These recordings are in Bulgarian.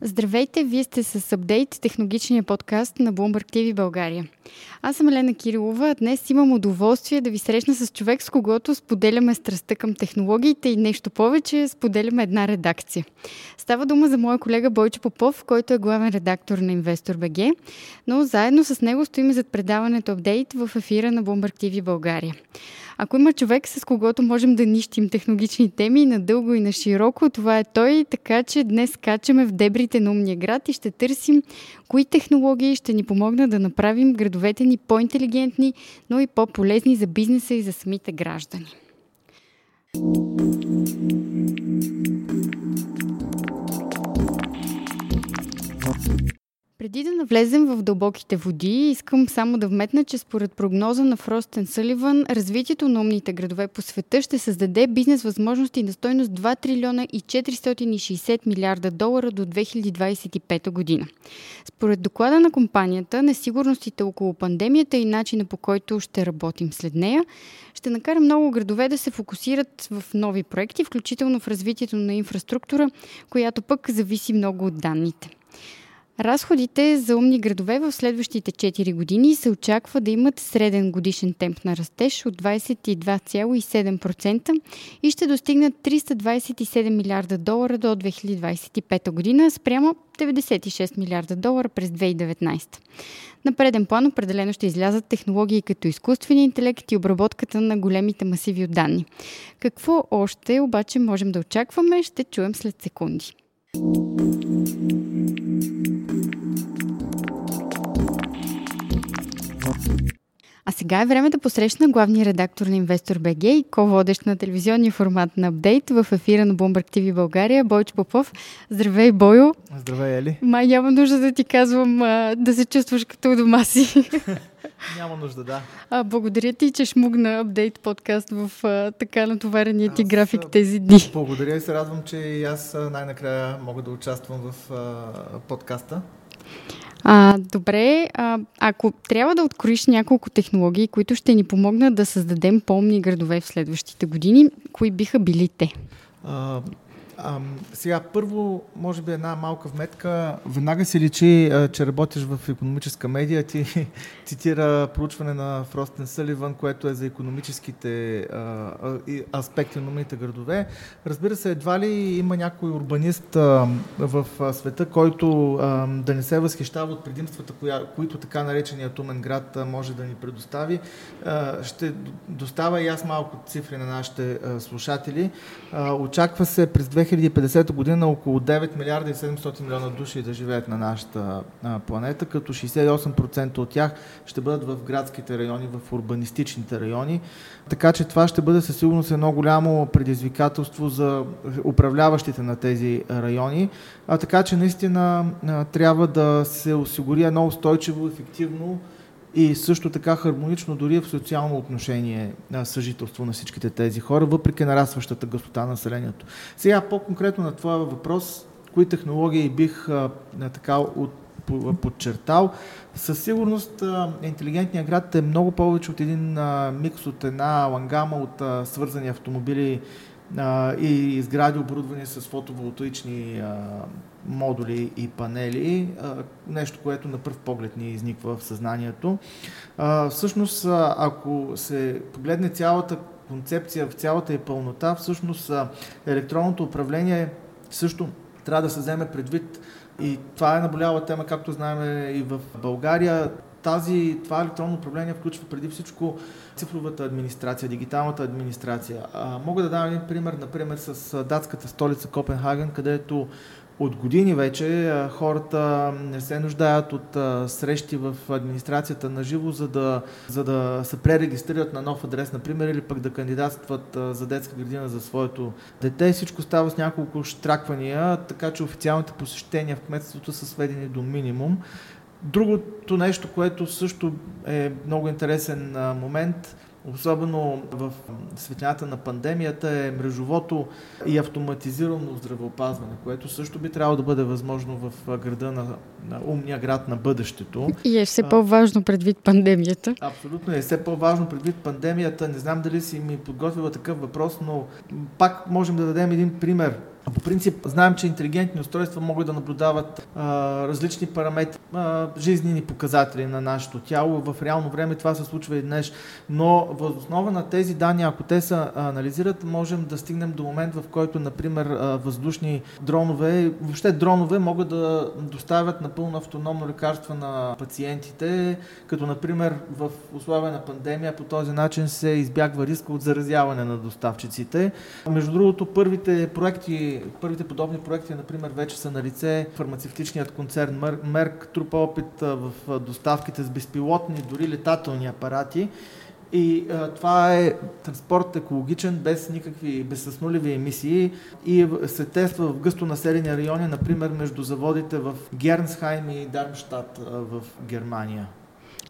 Здравейте, вие сте с Апдейт, технологичния подкаст на Bloomberg TV България. Аз съм Елена Кирилова, днес имам удоволствие да ви срещна с човек, с когото споделяме страстта към технологиите и нещо повече, споделяме една редакция. Става дума за моя колега Бойчо Попов, който е главен редактор на Инвестор БГ, но заедно с него стоим зад предаването Апдейт в ефира на Bloomberg TV България. Ако има човек, с когото можем да нищим технологични теми надълго и на широко, това е той, така че днес качаме в дебрите на умния град и ще търсим кои технологии ще ни помогнат да направим градовете ни по-интелигентни, но и по-полезни за бизнеса и за самите граждани. Преди да навлезем в дълбоките води, искам само да вметна, че според прогноза на Фростен Съливан, развитието на умните градове по света ще създаде бизнес възможности на стойност 2 трилиона и 460 милиарда долара до 2025 година. Според доклада на компанията, несигурностите около пандемията и начина по който ще работим след нея, ще накара много градове да се фокусират в нови проекти, включително в развитието на инфраструктура, която пък зависи много от данните. Разходите за умни градове в следващите 4 години се очаква да имат среден годишен темп на растеж от 22,7% и ще достигнат 327 милиарда долара до 2025 година спрямо 96 милиарда долара през 2019. На преден план определено ще излязат технологии като изкуствения интелект и обработката на големите масиви от данни. Какво още обаче можем да очакваме, ще чуем след секунди. А сега е време да посрещна главния редактор на Инвестор БГ и ко-водещ на телевизионния формат на апдейт в ефира на Bloomberg TV България, Бойч Попов. Здравей, Бойо! Здравей, Ели! Май няма нужда да ти казвам а, да се чувстваш като у дома си. Няма нужда, да. А, благодаря ти, че шмугна апдейт подкаст в а, така натоварения ти аз, график тези дни. Благодаря и се радвам, че и аз най-накрая мога да участвам в а, подкаста. А, добре, а, ако трябва да откроиш няколко технологии, които ще ни помогнат да създадем по-умни градове в следващите години, кои биха били те? А, а, сега, първо, може би една малка вметка. Веднага се личи, че работиш в економическа медия. Ти цитира проучване на Фростен Съливан, което е за економическите а, аспекти на умните градове. Разбира се, едва ли има някой урбанист а, в света, който а, да не се възхищава от предимствата, коя, които така нареченият умен град а, може да ни предостави. А, ще достава и аз малко цифри на нашите а, слушатели. А, очаква се през 2050 година около 9 милиарда и 700 милиона души да живеят на нашата планета, като 68% от тях ще бъдат в градските райони, в урбанистичните райони. Така че това ще бъде със сигурност едно голямо предизвикателство за управляващите на тези райони. А, така че наистина трябва да се осигури едно устойчиво, ефективно и също така хармонично дори в социално отношение на съжителство на всичките тези хора, въпреки нарастващата гъстота на населението. Сега по-конкретно на твоя въпрос, кои технологии бих а, така от, подчертал. Със сигурност интелигентният град е много повече от един а, микс от една лангама от а, свързани автомобили и сгради оборудвани с фотоволтаични модули и панели, нещо, което на пръв поглед ни изниква в съзнанието. Всъщност, ако се погледне цялата концепция в цялата и пълнота, всъщност електронното управление също трябва да се вземе предвид и това е наболяла тема, както знаем и в България. Тази, това електронно управление включва преди всичко цифровата администрация, дигиталната администрация. А, мога да дам един пример, например, с датската столица Копенхаген, където от години вече хората не се нуждаят от срещи в администрацията на живо, за да, за да се пререгистрират на нов адрес, например, или пък да кандидатстват за детска градина за своето дете. Всичко става с няколко штраквания, така че официалните посещения в кметството са сведени до минимум. Другото нещо, което също е много интересен момент, особено в светлината на пандемията, е мрежовото и автоматизирано здравеопазване, което също би трябвало да бъде възможно в града на, на умния град на бъдещето. И е все по-важно предвид пандемията. Абсолютно е все по-важно предвид пандемията. Не знам дали си ми подготвила такъв въпрос, но пак можем да дадем един пример по принцип, знаем, че интелигентни устройства могат да наблюдават а, различни параметри, а, жизнени показатели на нашето тяло. В реално време това се случва и днес. Но въз основа на тези данни, ако те се анализират, можем да стигнем до момент, в който, например, въздушни дронове, въобще дронове могат да доставят напълно автономно лекарства на пациентите, като, например, в условия на пандемия по този начин се избягва риска от заразяване на доставчиците. Между другото, първите проекти първите подобни проекти, например, вече са на лице. Фармацевтичният концерн Мерк трупа опит в доставките с безпилотни, дори летателни апарати. И а, това е транспорт екологичен, без никакви безсъснулеви емисии и се тества в гъсто населени райони, например между заводите в Гернсхайм и Дармштадт в Германия.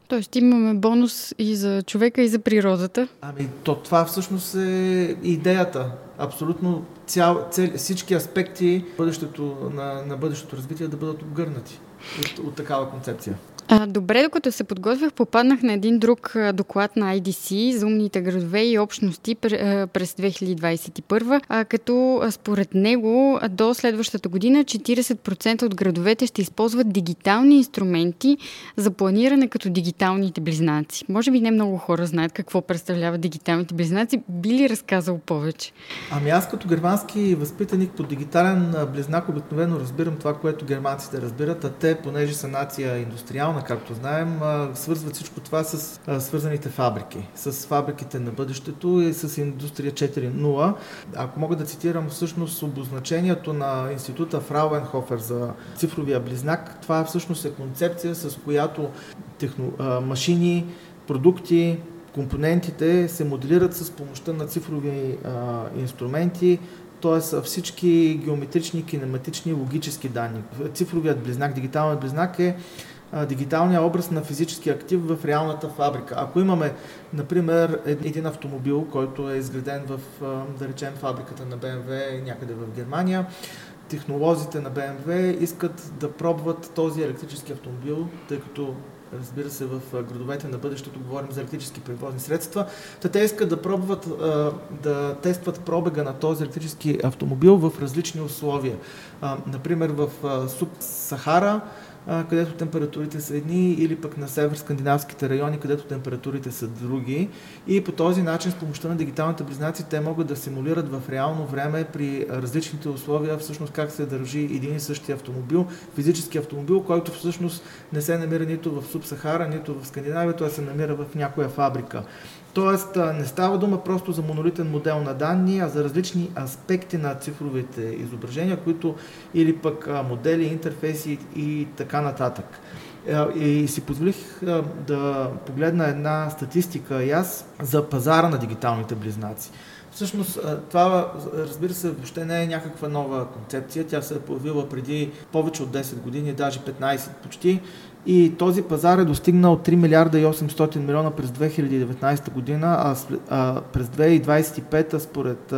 Тоест имаме бонус и за човека, и за природата. Ами, то това всъщност е идеята. Абсолютно цял, цел, всички аспекти бъдещето, на, на бъдещето развитие да бъдат обгърнати от, от такава концепция. Добре, докато се подготвях, попаднах на един друг доклад на IDC за умните градове и общности през 2021, а, като според него до следващата година 40% от градовете ще използват дигитални инструменти за планиране като дигиталните близнаци. Може би не много хора знаят какво представляват дигиталните близнаци. Би ли разказал повече? Ами аз като германски възпитаник по дигитален близнак обикновено разбирам това, което германците разбират, а те, понеже са нация индустриална, региона, както знаем, свързват всичко това с свързаните фабрики, с фабриките на бъдещето и с индустрия 4.0. Ако мога да цитирам всъщност обозначението на института Фрауенхофер за цифровия близнак, това всъщност е концепция, с която техно, машини, продукти, компонентите се моделират с помощта на цифрови инструменти, т.е. всички геометрични, кинематични, логически данни. Цифровият близнак, дигиталният близнак е дигиталния образ на физически актив в реалната фабрика. Ако имаме, например, един автомобил, който е изграден в, да речем, фабриката на BMW някъде в Германия, технолозите на BMW искат да пробват този електрически автомобил, тъй като разбира се, в градовете на бъдещето говорим за електрически превозни средства. Та те искат да пробват да тестват пробега на този електрически автомобил в различни условия. Например, в Суб Сахара където температурите са едни, или пък на север-скандинавските райони, където температурите са други. И по този начин, с помощта на дигиталните близнаци, те могат да симулират в реално време при различните условия всъщност как се държи един и същия автомобил, физически автомобил, който всъщност не се намира нито в Субсахара, нито в Скандинавия, той се намира в някоя фабрика. Тоест не става дума просто за монолитен модел на данни, а за различни аспекти на цифровите изображения, които или пък модели, интерфейси и така нататък. И си позволих да погледна една статистика и аз за пазара на дигиталните близнаци. Всъщност това, разбира се, въобще не е някаква нова концепция. Тя се е появила преди повече от 10 години, даже 15 почти и този пазар е достигнал 3 милиарда и 800 милиона през 2019 година, а, през 2025 според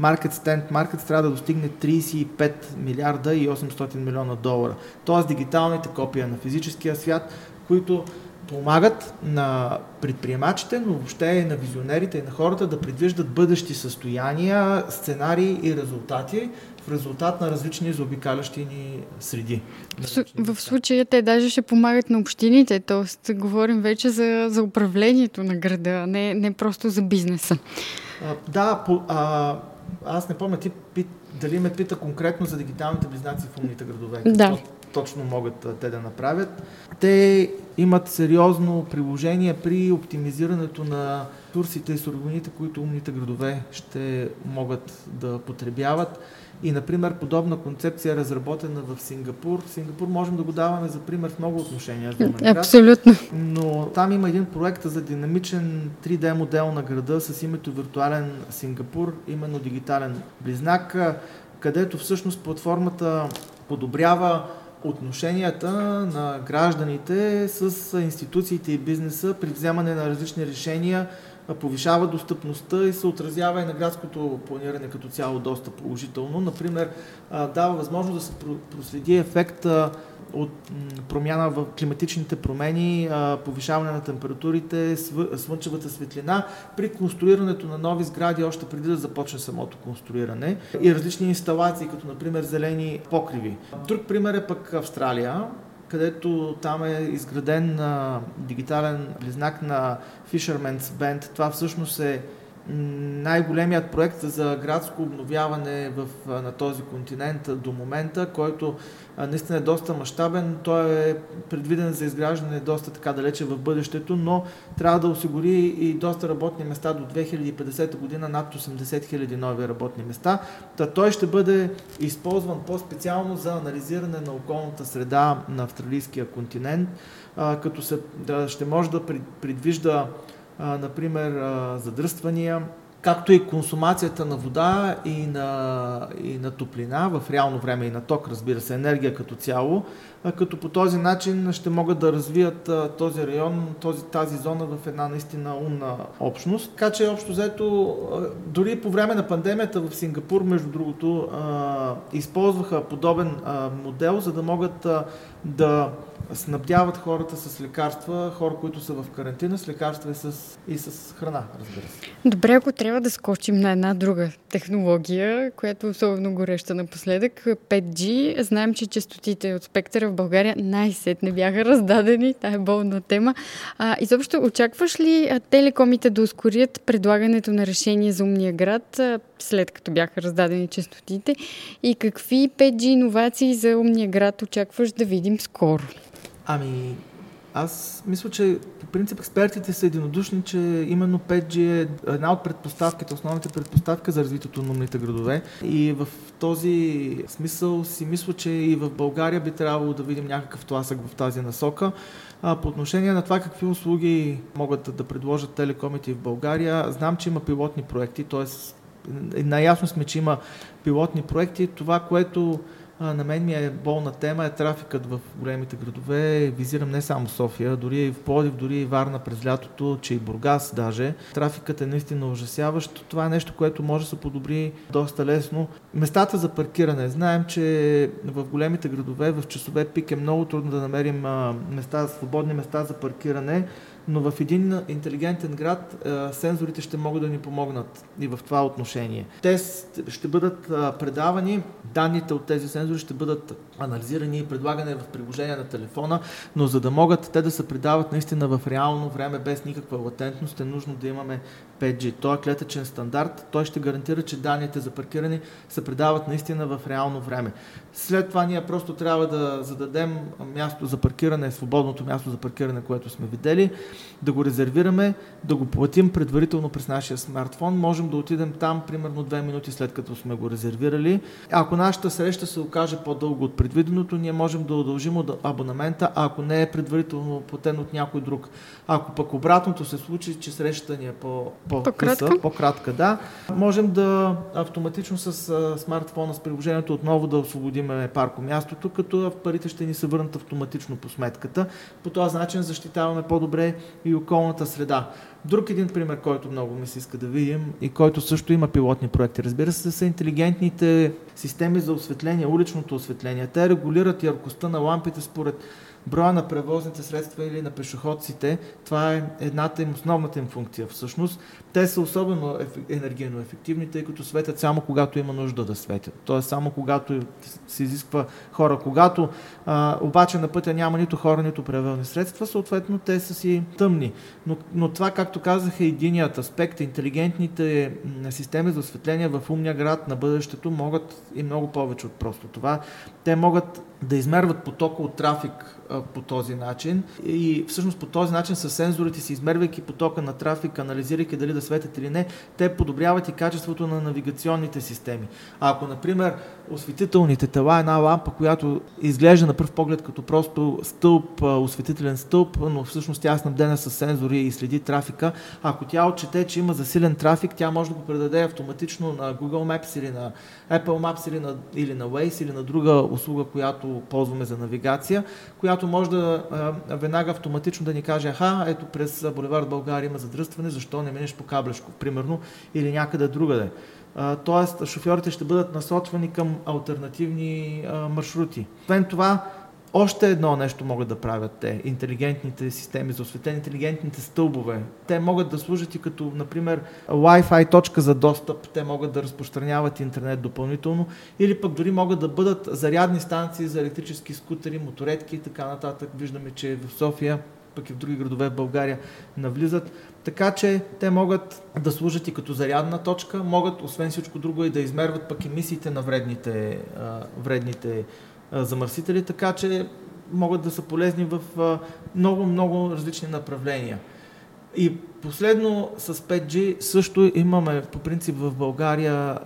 Market Stand Markets трябва да достигне 35 милиарда и 800 милиона долара. Тоест дигиталните копия на физическия свят, които помагат на предприемачите, но въобще и на визионерите и на хората да предвиждат бъдещи състояния, сценарии и резултати в резултат на различни заобикалящи ни среди. В, в случая те даже ще помагат на общините, т.е. говорим вече за, за управлението на града, не, не просто за бизнеса. А, да, по, а, аз не помня ти пит, дали ме пита конкретно за дигиталните близнаци в умните градове. Да точно могат те да направят. Те имат сериозно приложение при оптимизирането на турсите и суровините, които умните градове ще могат да потребяват. И, например, подобна концепция е разработена в Сингапур. Сингапур можем да го даваме за пример в много отношения. Абсолютно. Но там има един проект за динамичен 3D модел на града с името Виртуален Сингапур, именно дигитален близнак, където всъщност платформата подобрява отношенията на гражданите с институциите и бизнеса при вземане на различни решения повишава достъпността и се отразява и на градското планиране като цяло доста положително. Например, дава възможност да се проследи ефекта от промяна в климатичните промени, повишаване на температурите, слънчевата светлина при конструирането на нови сгради още преди да започне самото конструиране и различни инсталации, като например зелени покриви. Друг пример е пък Австралия, където там е изграден а, дигитален близнак на Fisherman's Band. Това всъщност е най-големият проект за градско обновяване в, на този континент до момента, който наистина е доста мащабен. Той е предвиден за изграждане доста така далече в бъдещето, но трябва да осигури и доста работни места до 2050 година, над 80 000 нови работни места. Та той ще бъде използван по-специално за анализиране на околната среда на австралийския континент, като се, да, ще може да предвижда например, задръствания, както и консумацията на вода и на, и на топлина в реално време и на ток, разбира се, енергия като цяло, като по този начин ще могат да развият този район, този, тази зона в една наистина умна общност. Така че общо взето, дори по време на пандемията в Сингапур, между другото, използваха подобен модел, за да могат да снабдяват хората с лекарства, хора, които са в карантина, с лекарства и с, и с храна, разбира се. Добре, ако трябва да скочим на една друга технология, която е особено гореща напоследък, 5G. Знаем, че частотите от спектъра в България най-сетне бяха раздадени. Тая е болна тема. А, изобщо, очакваш ли телекомите да ускорят предлагането на решение за умния град, след като бяха раздадени частотите? И какви 5G иновации за умния град очакваш да видим скоро? Ами, аз мисля, че по принцип експертите са единодушни, че именно 5G е една от предпоставките, основните предпоставки за развитието на умните градове. И в този смисъл си мисля, че и в България би трябвало да видим някакъв тласък в тази насока. А, по отношение на това какви услуги могат да предложат телекомите в България, знам, че има пилотни проекти, т.е. наясно сме, че има пилотни проекти. Това, което на мен ми е болна тема е трафикът в големите градове. Визирам не само София, дори и в Плодив, дори и Варна през лятото, че и Бургас даже. Трафикът е наистина ужасяващ. Това е нещо, което може да се подобри доста лесно. Местата за паркиране. Знаем, че в големите градове в часове пик е много трудно да намерим места, свободни места за паркиране но в един интелигентен град сензорите ще могат да ни помогнат и в това отношение. Те ще бъдат предавани, данните от тези сензори ще бъдат анализирани и предлагани в приложение на телефона, но за да могат те да се предават наистина в реално време без никаква латентност, е нужно да имаме 5G. Той е клетъчен стандарт, той ще гарантира, че данните за паркиране се предават наистина в реално време. След това ние просто трябва да зададем място за паркиране, свободното място за паркиране, което сме видели, да го резервираме, да го платим предварително през нашия смартфон. Можем да отидем там примерно две минути след като сме го резервирали. Ако нашата среща се окаже по-дълго от предвиденото, ние можем да удължим абонамента, ако не е предварително платен от някой друг. Ако пък обратното се случи, че срещата ни е по, по по-кратка? по-кратка, да, можем да автоматично с а, смартфона, с приложението отново да освободим паркомястото, като парите ще ни се върнат автоматично по сметката. По този начин защитаваме по-добре и околната среда. Друг един пример, който много ми се иска да видим и който също има пилотни проекти, разбира се, са интелигентните системи за осветление, уличното осветление. Те регулират яркостта на лампите според броя на превозните средства или на пешеходците, това е едната им, основната им функция всъщност. Те са особено енергийно ефективни, тъй като светят само когато има нужда да светят. Тоест само когато се изисква хора. Когато а, обаче на пътя няма нито хора, нито превозни средства, съответно те са си тъмни. Но, но това, както казах, е единият аспект. Интелигентните системи за осветление в умния град на бъдещето могат и много повече от просто това. Те могат да измерват потока от трафик по този начин и всъщност по този начин с сензорите си, измервайки потока на трафик, анализирайки дали да светят или не, те подобряват и качеството на навигационните системи. А ако, например, осветителните тела, една лампа, която изглежда на пръв поглед като просто стълб, осветителен стълб, но всъщност тя е снабдена с сензори и следи трафика. Ако тя отчете, че има засилен трафик, тя може да го предаде автоматично на Google Maps или на Apple Maps или на, или на Waze или на друга услуга, която ползваме за навигация, която може да веднага автоматично да ни каже, аха, ето през Боливард България има задръстване, защо не минеш по Каблешко, примерно, или някъде другаде. Тоест, шофьорите ще бъдат насочвани към альтернативни маршрути. Освен това, още едно нещо могат да правят те, интелигентните системи за осветление, интелигентните стълбове. Те могат да служат и като, например, Wi-Fi точка за достъп, те могат да разпространяват интернет допълнително, или пък дори могат да бъдат зарядни станции за електрически скутери, моторетки и така нататък. Виждаме, че в София, пък и в други градове в България навлизат. Така че те могат да служат и като зарядна точка, могат, освен всичко друго, и да измерват пък емисиите на вредните, вредните замърсители, така че могат да са полезни в много-много различни направления. И последно с 5G също имаме по принцип в България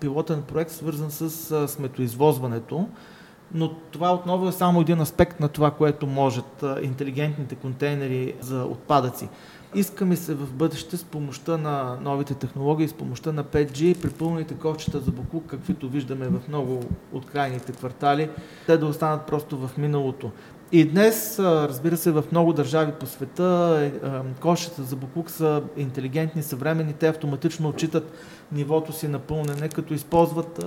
пилотен проект, свързан с сметоизвозването, но това отново е само един аспект на това, което можат интелигентните контейнери за отпадъци. Искаме се в бъдеще с помощта на новите технологии, с помощта на 5G, при пълните ковчета за буклук, каквито виждаме в много от крайните квартали, те да останат просто в миналото. И днес, разбира се, в много държави по света е, кошата за буклук са интелигентни, съвременни, те автоматично отчитат нивото си на пълнене, като използват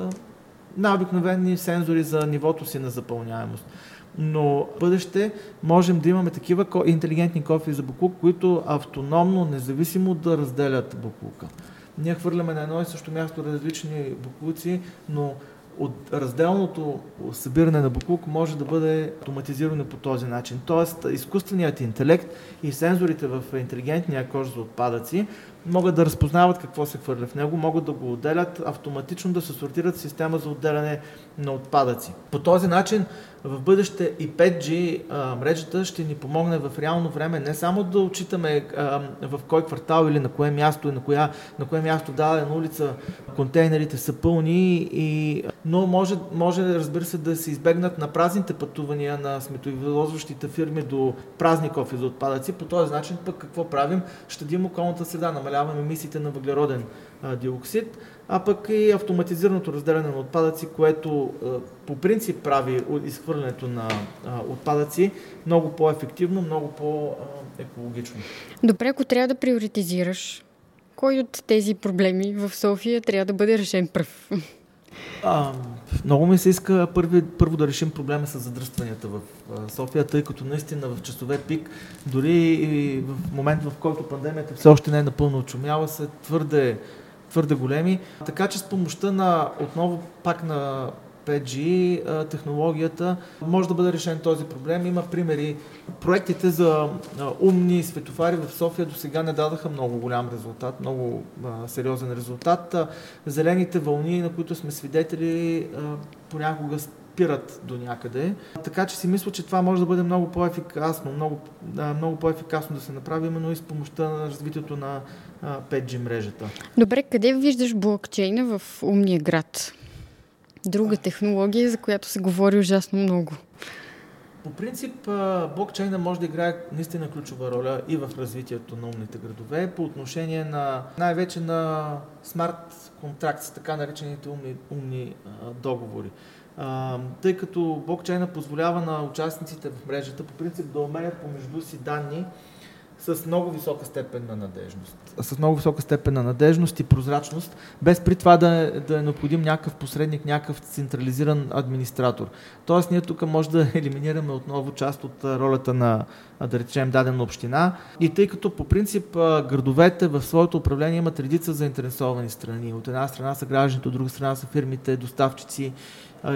най-обикновени сензори за нивото си на запълняемост но в бъдеще можем да имаме такива интелигентни кофи за буклук, които автономно, независимо да разделят буклука. Ние хвърляме на едно и също място различни буклуци, но от разделното събиране на буклук може да бъде автоматизирано по този начин. Тоест, изкуственият интелект и сензорите в интелигентния кош за отпадъци могат да разпознават какво се хвърля в него, могат да го отделят, автоматично да се сортират система за отделяне на отпадъци. По този начин в бъдеще и 5G а, мрежата ще ни помогне в реално време не само да отчитаме а, в кой квартал или на кое място и на, коя, на кое място дадена улица контейнерите са пълни, и, но може, може разбира се да се избегнат на празните пътувания на сметовозващите фирми до празни кофи за отпадъци. По този начин пък какво правим? Ще дим околната среда, намаляваме емисиите на въглероден диоксид а пък и автоматизираното разделяне на отпадъци, което по принцип прави изхвърлянето на отпадъци много по-ефективно, много по-екологично. Добре, ако трябва да приоритизираш, кой от тези проблеми в София трябва да бъде решен пръв? А, много ми се иска първи, първо да решим проблема с задръстванията в София, тъй като наистина в часове пик, дори и в момент в който пандемията все още не е напълно очумяла, се твърде твърде големи. Така че с помощта на, отново пак на 5G технологията може да бъде решен този проблем. Има примери. Проектите за умни светофари в София до сега не дадаха много голям резултат, много сериозен резултат. Зелените вълни, на които сме свидетели, понякога спират до някъде. Така че си мисля, че това може да бъде много по-ефикасно, много, много по-ефикасно да се направи именно и с помощта на развитието на 5G мрежата. Добре, къде виждаш блокчейна в умния град? Друга технология, за която се говори ужасно много. По принцип, блокчейна може да играе наистина ключова роля и в развитието на умните градове по отношение на най-вече на смарт контракт, така наречените умни, умни договори. Тъй като блокчейна позволява на участниците в мрежата по принцип да обменят помежду си данни с много висока степен на надежност. С много висока степен на надежност и прозрачност, без при това да да е необходим някакъв посредник, някакъв централизиран администратор. Тоест ние тук може да елиминираме отново част от ролята на, да речем, дадена община. И тъй като по принцип градовете в своето управление имат редица заинтересовани страни. От една страна са гражданите, от друга страна са фирмите, доставчици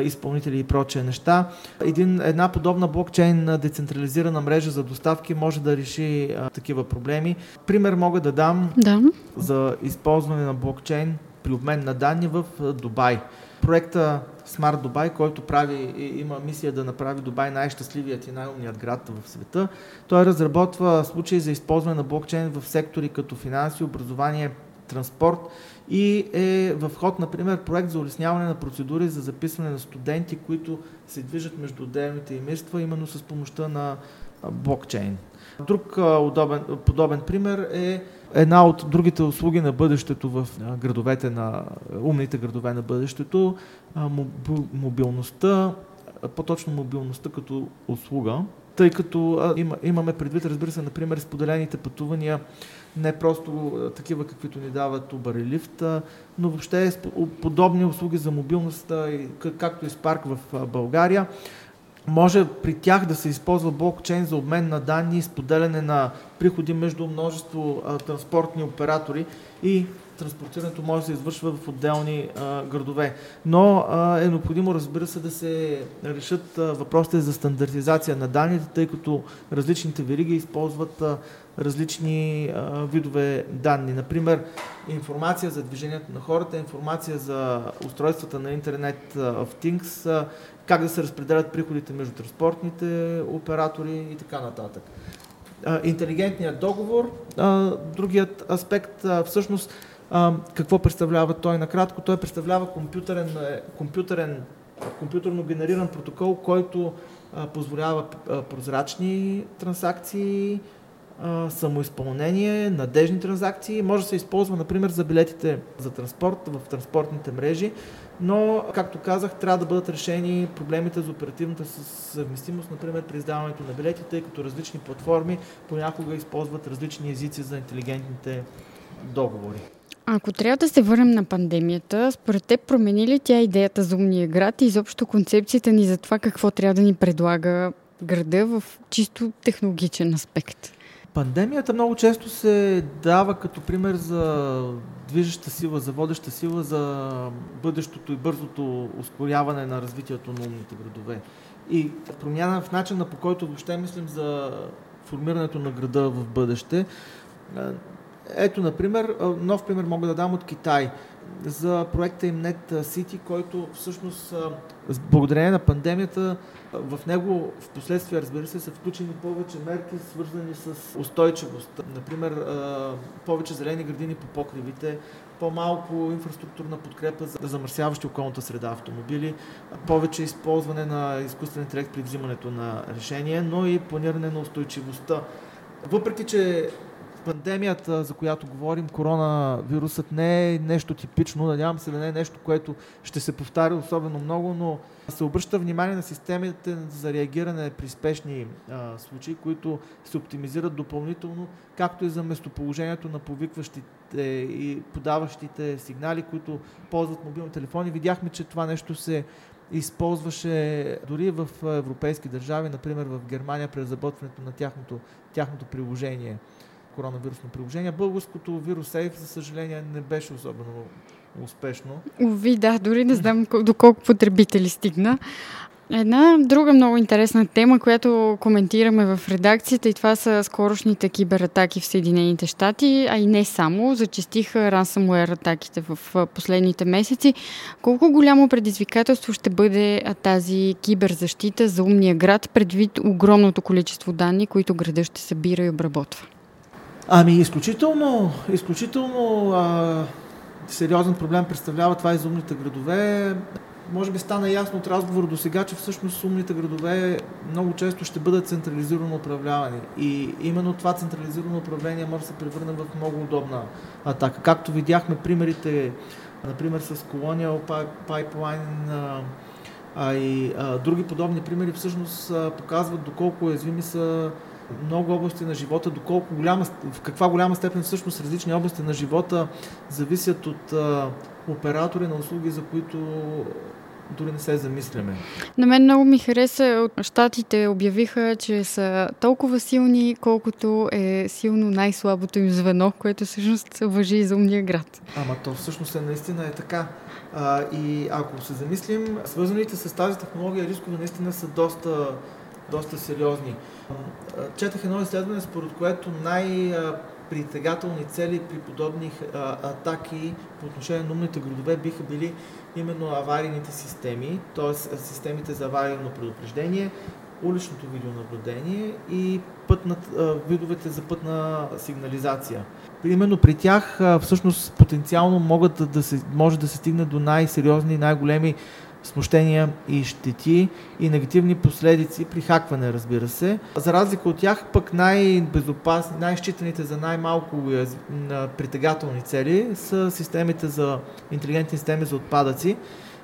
изпълнители и прочие неща. Един, една подобна блокчейн децентрализирана мрежа за доставки може да реши а, такива проблеми. Пример мога да дам да. за използване на блокчейн при обмен на данни в Дубай. Проекта Smart Dubai, който прави, има мисия да направи Дубай най-щастливият и най-умният град в света. Той разработва случаи за използване на блокчейн в сектори като финанси, образование, транспорт и е в ход, например, проект за улесняване на процедури за записване на студенти, които се движат между отделните имейства, именно с помощта на блокчейн. Друг удобен, подобен пример е една от другите услуги на бъдещето в градовете на умните градове на бъдещето, мобилността, по-точно мобилността като услуга, тъй като а, има, имаме предвид, разбира се, например, споделените пътувания, не просто а, такива, каквито ни дават Uber и Lyft, но въобще подобни услуги за мобилност, както и Spark в България. Може при тях да се използва блокчейн за обмен на данни споделяне на приходи между множество а, транспортни оператори и транспортирането може да се извършва в отделни а, градове. Но а, е необходимо, разбира се, да се решат а, въпросите за стандартизация на данните, тъй като различните вериги използват а, различни а, видове данни. Например, информация за движението на хората, информация за устройствата на интернет в Things, а, как да се разпределят приходите между транспортните оператори и така нататък. Интелигентният договор, другият аспект, всъщност какво представлява той? Накратко, той представлява компютърен, е, компютърен, компютърно генериран протокол, който позволява прозрачни транзакции, самоизпълнение, надежни транзакции. Може да се използва, например, за билетите за транспорт в транспортните мрежи, но, както казах, трябва да бъдат решени проблемите за оперативната съвместимост, например, при издаването на билети, тъй като различни платформи понякога използват различни езици за интелигентните договори. Ако трябва да се върнем на пандемията, според теб промени ли тя идеята за умния град и изобщо концепцията ни за това какво трябва да ни предлага града в чисто технологичен аспект? Пандемията много често се дава като пример за движеща сила, за водеща сила за бъдещото и бързото ускоряване на развитието на умните градове. И промяна в начина по който въобще мислим за формирането на града в бъдеще. Ето, например, нов пример мога да дам от Китай за проекта им Net City, който всъщност благодарение на пандемията в него в последствие, разбира се, са включени повече мерки, свързани с устойчивост. Например, повече зелени градини по покривите, по-малко инфраструктурна подкрепа за замърсяващи околната среда автомобили, повече използване на изкуствен интелект при взимането на решения, но и планиране на устойчивостта. Въпреки, че пандемията, за която говорим, коронавирусът не е нещо типично, надявам се да не е нещо, което ще се повтаря особено много, но се обръща внимание на системите за реагиране при спешни а, случаи, които се оптимизират допълнително, както и за местоположението на повикващите и подаващите сигнали, които ползват мобилни телефони. Видяхме, че това нещо се използваше дори в европейски държави, например в Германия, при разработването на тяхното, тяхното приложение коронавирусно приложение. Българското VirusSafe, за съжаление, не беше особено успешно. Ови, да, дори не знам доколко потребители стигна. Една друга много интересна тема, която коментираме в редакцията и това са скорошните кибератаки в Съединените щати, а и не само. Зачестиха ransomware атаките в последните месеци. Колко голямо предизвикателство ще бъде тази киберзащита за умния град, предвид огромното количество данни, които града ще събира и обработва? Ами, изключително, изключително а, сериозен проблем представлява това и за умните градове. Може би стана ясно от разговор до сега, че всъщност умните градове много често ще бъдат централизирано управлявани. И именно това централизирано управление може да се превърне в много удобна атака. Както видяхме примерите, например с Colonial Pipeline, а и а, други подобни примери всъщност а, показват доколко уязвими са много области на живота, доколко голяма, в каква голяма степен всъщност различни области на живота зависят от а, оператори на услуги, за които дори не се замисляме. На мен много ми хареса. От щатите обявиха, че са толкова силни, колкото е силно най-слабото им звено, което всъщност въжи и за умния град. Ама то всъщност е наистина е така. А, и ако се замислим, свързаните с тази технология рискове наистина са доста доста сериозни. Четах едно изследване, според което най- притегателни цели при подобни атаки по отношение на умните градове биха били именно аварийните системи, т.е. системите за аварийно предупреждение, уличното видеонаблюдение и пътнат, видовете за пътна сигнализация. Именно при тях всъщност потенциално могат да се, може да се стигне до най-сериозни, най-големи смущения и щети и негативни последици при хакване, разбира се. За разлика от тях, пък най-безопасни, най-считаните за най-малко притегателни цели са системите за интелигентни системи за отпадъци.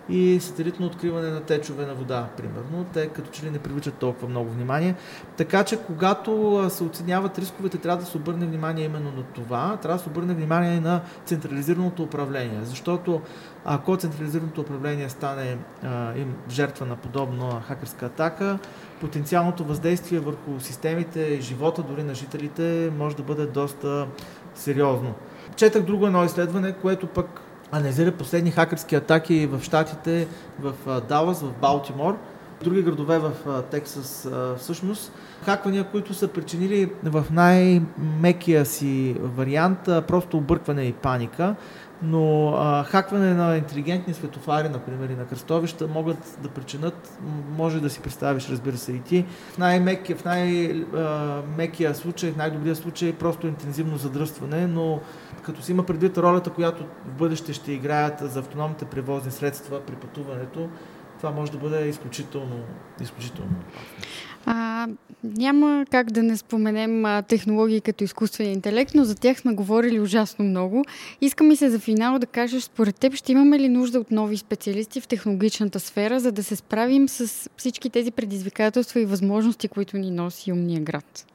И сателитно откриване на течове на вода, примерно. Те като че ли не привличат толкова много внимание. Така че, когато се оценяват рисковете, трябва да се обърне внимание именно на това. Трябва да се обърне внимание и на централизираното управление. Защото ако централизираното управление стане а, им жертва на подобна хакерска атака, потенциалното въздействие върху системите и живота дори на жителите може да бъде доста сериозно. Четах друго едно изследване, което пък анализира последни хакерски атаки в Штатите, в Далас, в Балтимор, други градове в Тексас всъщност. Хаквания, които са причинили в най-мекия си вариант просто объркване и паника но а, хакване на интелигентни светофари, например, и на кръстовища могат да причинят, може да си представиш, разбира се, и ти, в най-мекия, в най-мекия случай, в най-добрия случай, просто интензивно задръстване, но като си има предвид ролята, която в бъдеще ще играят за автономните превозни средства при пътуването, това може да бъде изключително, изключително опасно. А, няма как да не споменем а, технологии като изкуствен интелект, но за тях сме говорили ужасно много. Искам и се за финал да кажеш, според теб ще имаме ли нужда от нови специалисти в технологичната сфера, за да се справим с всички тези предизвикателства и възможности, които ни носи умния град?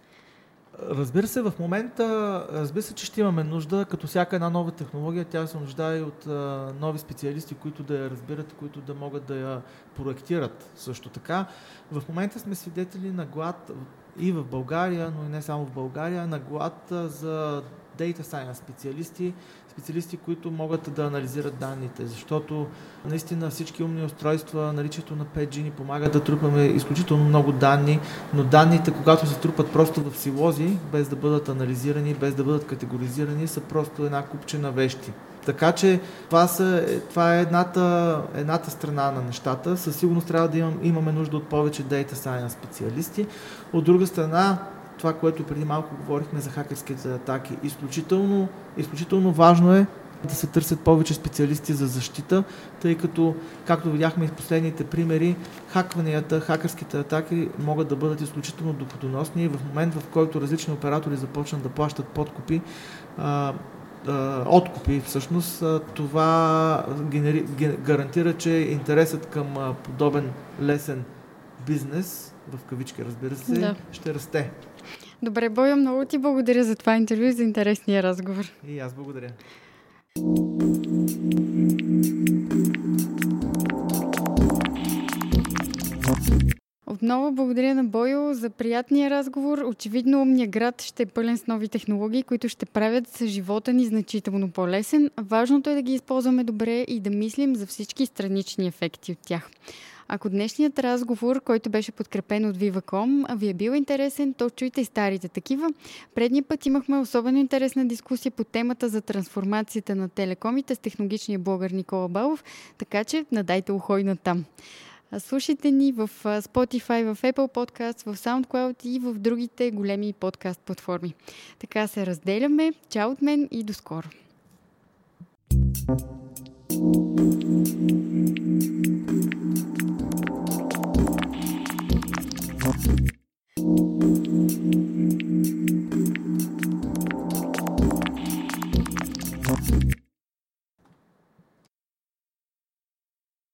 Разбира се, в момента, разбира се, че ще имаме нужда, като всяка една нова технология, тя се нуждае от а, нови специалисти, които да я разбират, които да могат да я проектират също така. В момента сме свидетели на глад и в България, но и не само в България, на глад за Data Science специалисти, специалисти, които могат да анализират данните, защото наистина всички умни устройства, наличието на 5G ни помагат да трупаме изключително много данни, но данните, когато се трупат просто в силози, без да бъдат анализирани, без да бъдат категоризирани, са просто една купчина вещи. Така че това, са, това е едната, едната страна на нещата. Със сигурност трябва да имам, имаме нужда от повече Data Science специалисти. От друга страна, това, което преди малко говорихме за хакерските атаки. Изключително, изключително важно е да се търсят повече специалисти за защита, тъй като, както видяхме и в последните примери, хакванията, хакерските атаки могат да бъдат изключително доходоносни и в момент, в който различни оператори започнат да плащат подкупи, откупи всъщност, това генери, гарантира, че интересът към подобен лесен бизнес, в кавички разбира се, да. ще расте. Добре, Бойо, много ти благодаря за това интервю и за интересния разговор. И аз благодаря. Отново благодаря на Бойо за приятния разговор. Очевидно умния град ще е пълен с нови технологии, които ще правят живота ни значително по-лесен. Важното е да ги използваме добре и да мислим за всички странични ефекти от тях. Ако днешният разговор, който беше подкрепен от Viva.com, ви е бил интересен, то чуйте и старите такива. Предния път имахме особено интересна дискусия по темата за трансформацията на телекомите с технологичния блогър Никола Балов, така че надайте ухой на там. Слушайте ни в Spotify, в Apple Podcast, в SoundCloud и в другите големи подкаст платформи. Така се разделяме. Чао от мен и до скоро! thank you